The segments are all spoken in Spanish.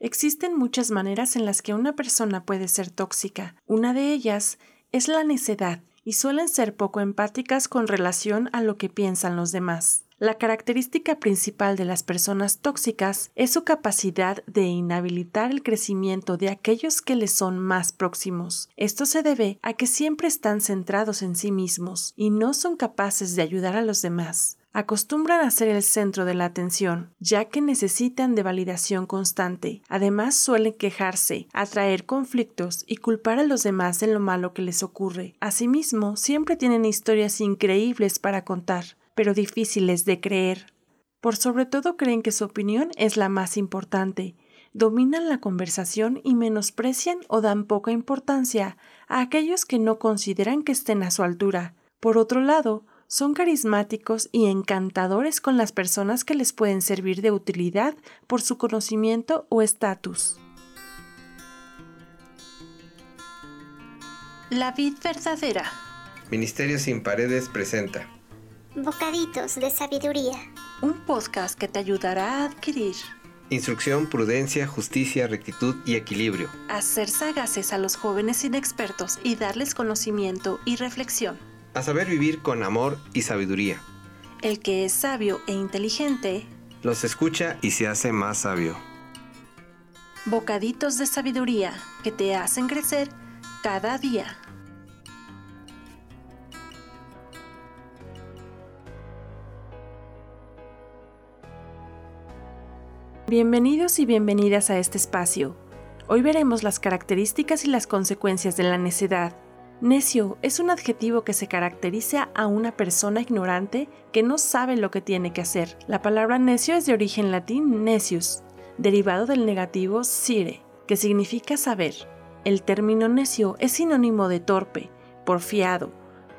Existen muchas maneras en las que una persona puede ser tóxica. Una de ellas es la necedad y suelen ser poco empáticas con relación a lo que piensan los demás. La característica principal de las personas tóxicas es su capacidad de inhabilitar el crecimiento de aquellos que les son más próximos. Esto se debe a que siempre están centrados en sí mismos y no son capaces de ayudar a los demás. Acostumbran a ser el centro de la atención, ya que necesitan de validación constante. Además suelen quejarse, atraer conflictos y culpar a los demás de lo malo que les ocurre. Asimismo, siempre tienen historias increíbles para contar pero difíciles de creer. Por sobre todo creen que su opinión es la más importante, dominan la conversación y menosprecian o dan poca importancia a aquellos que no consideran que estén a su altura. Por otro lado, son carismáticos y encantadores con las personas que les pueden servir de utilidad por su conocimiento o estatus. La vid verdadera. Ministerio sin paredes presenta. Bocaditos de Sabiduría. Un podcast que te ayudará a adquirir Instrucción, prudencia, justicia, rectitud y equilibrio. a ser sagaces a los jóvenes inexpertos y darles conocimiento y reflexión. A saber vivir con amor y sabiduría. El que es sabio e inteligente, Los escucha y se hace más sabio. bocaditos de sabiduría que te hacen crecer cada día. Bienvenidos y bienvenidas a este espacio. Hoy veremos las características y las consecuencias de la necedad. Necio es un adjetivo que se caracteriza a una persona ignorante que no sabe lo que tiene que hacer. La palabra necio es de origen latín necius, derivado del negativo sire, que significa saber. El término necio es sinónimo de torpe, porfiado,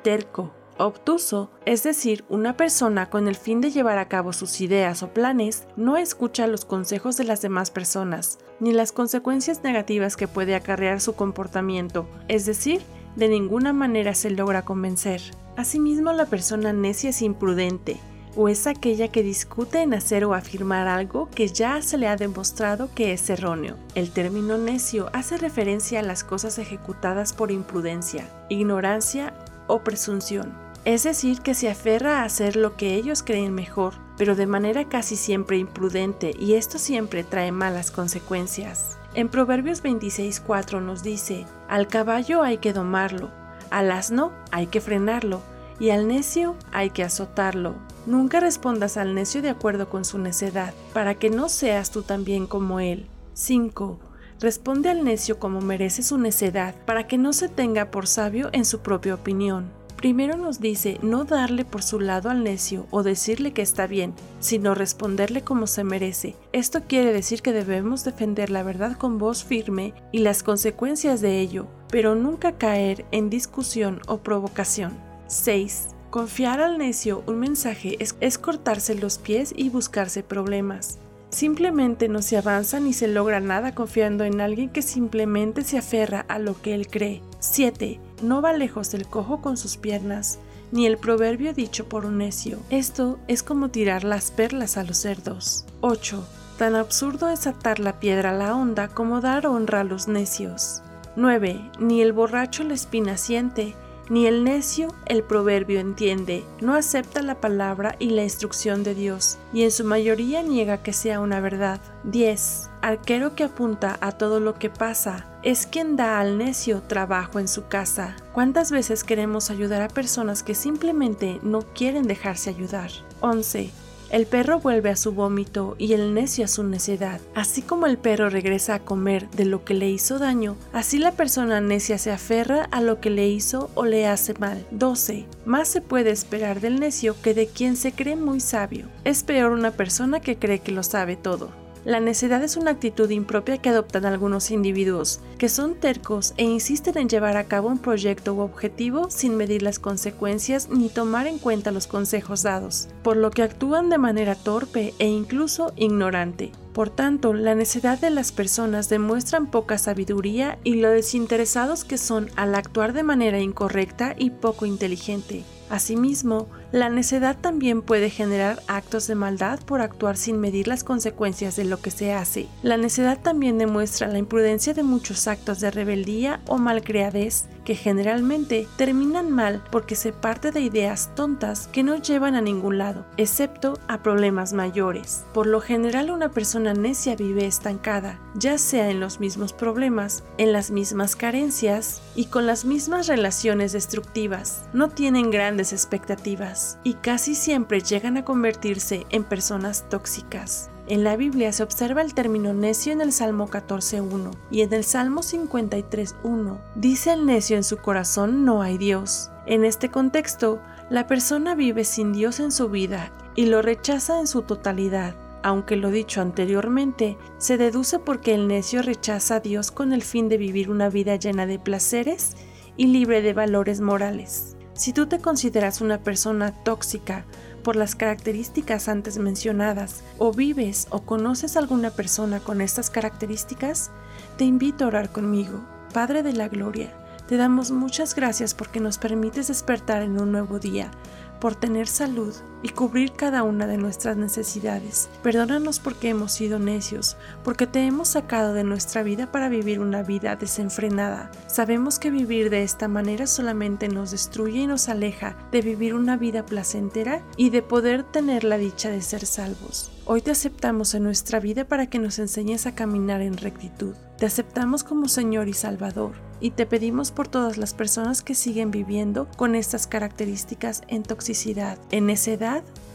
terco, obtuso, es decir, una persona con el fin de llevar a cabo sus ideas o planes no escucha los consejos de las demás personas, ni las consecuencias negativas que puede acarrear su comportamiento, es decir, de ninguna manera se logra convencer. Asimismo, la persona necia es imprudente, o es aquella que discute en hacer o afirmar algo que ya se le ha demostrado que es erróneo. El término necio hace referencia a las cosas ejecutadas por imprudencia, ignorancia o presunción. Es decir, que se aferra a hacer lo que ellos creen mejor, pero de manera casi siempre imprudente y esto siempre trae malas consecuencias. En Proverbios 26.4 nos dice, al caballo hay que domarlo, al asno hay que frenarlo y al necio hay que azotarlo. Nunca respondas al necio de acuerdo con su necedad, para que no seas tú también como él. 5. Responde al necio como merece su necedad, para que no se tenga por sabio en su propia opinión. Primero nos dice no darle por su lado al necio o decirle que está bien, sino responderle como se merece. Esto quiere decir que debemos defender la verdad con voz firme y las consecuencias de ello, pero nunca caer en discusión o provocación. 6. Confiar al necio un mensaje es, es cortarse los pies y buscarse problemas. Simplemente no se avanza ni se logra nada confiando en alguien que simplemente se aferra a lo que él cree. 7. No va lejos el cojo con sus piernas, ni el proverbio dicho por un necio. Esto es como tirar las perlas a los cerdos. 8. Tan absurdo es atar la piedra a la honda como dar honra a los necios. 9. Ni el borracho la espina siente, ni el necio el proverbio entiende, no acepta la palabra y la instrucción de Dios, y en su mayoría niega que sea una verdad. 10. Arquero que apunta a todo lo que pasa, es quien da al necio trabajo en su casa. ¿Cuántas veces queremos ayudar a personas que simplemente no quieren dejarse ayudar? 11. El perro vuelve a su vómito y el necio a su necedad. Así como el perro regresa a comer de lo que le hizo daño, así la persona necia se aferra a lo que le hizo o le hace mal. 12. Más se puede esperar del necio que de quien se cree muy sabio. Es peor una persona que cree que lo sabe todo. La necedad es una actitud impropia que adoptan algunos individuos, que son tercos e insisten en llevar a cabo un proyecto u objetivo sin medir las consecuencias ni tomar en cuenta los consejos dados, por lo que actúan de manera torpe e incluso ignorante. Por tanto, la necedad de las personas demuestran poca sabiduría y lo desinteresados que son al actuar de manera incorrecta y poco inteligente. Asimismo, La necedad también puede generar actos de maldad por actuar sin medir las consecuencias de lo que se hace. La necedad también demuestra la imprudencia de muchos actos de rebeldía o malcriadez que generalmente terminan mal porque se parte de ideas tontas que no llevan a ningún lado, excepto a problemas mayores. Por lo general una persona necia vive estancada, ya sea en los mismos problemas, en las mismas carencias y con las mismas relaciones destructivas. No tienen grandes expectativas y casi siempre llegan a convertirse en personas tóxicas. En la Biblia se observa el término necio en el Salmo 14.1 y en el Salmo 53.1 dice el necio en su corazón no hay Dios. En este contexto, la persona vive sin Dios en su vida y lo rechaza en su totalidad. Aunque lo dicho anteriormente, se deduce porque el necio rechaza a Dios con el fin de vivir una vida llena de placeres y libre de valores morales. Si tú te consideras una persona tóxica por las características antes mencionadas, o vives o conoces alguna persona con estas características, te invito a orar conmigo. Padre de la Gloria, te damos muchas gracias porque nos permites despertar en un nuevo día por tener salud y cubrir cada una de nuestras necesidades. Perdónanos porque hemos sido necios, porque te hemos sacado de nuestra vida para vivir una vida desenfrenada. Sabemos que vivir de esta manera solamente nos destruye y nos aleja de vivir una vida placentera y de poder tener la dicha de ser salvos. Hoy te aceptamos en nuestra vida para que nos enseñes a caminar en rectitud. Te aceptamos como Señor y Salvador y te pedimos por todas las personas que siguen viviendo con estas características en toxicidad, en necedad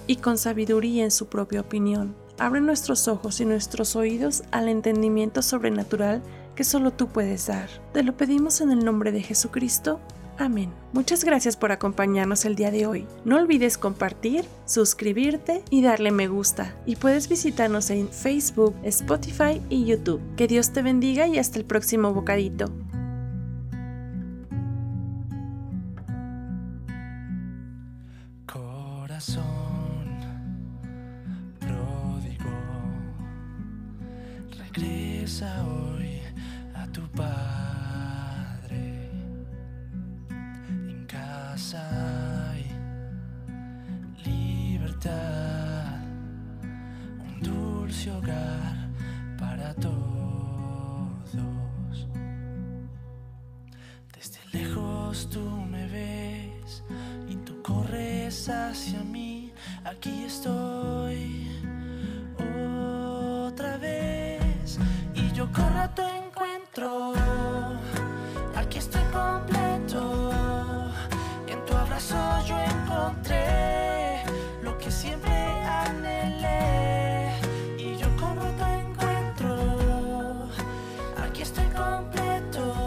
y con sabiduría en su propia opinión. Abre nuestros ojos y nuestros oídos al entendimiento sobrenatural que solo tú puedes dar. Te lo pedimos en el nombre de Jesucristo. Amén. Muchas gracias por acompañarnos el día de hoy. No olvides compartir, suscribirte y darle me gusta. Y puedes visitarnos en Facebook, Spotify y YouTube. Que Dios te bendiga y hasta el próximo bocadito. Hoy a tu Padre. En casa hay libertad, un dulce hogar para todos. Desde lejos tú me ves y tú corres hacia mí. Aquí estoy corro a tu encuentro. Aquí estoy completo. En tu abrazo yo encontré lo que siempre anhelé. Y yo corro a tu encuentro. Aquí estoy completo.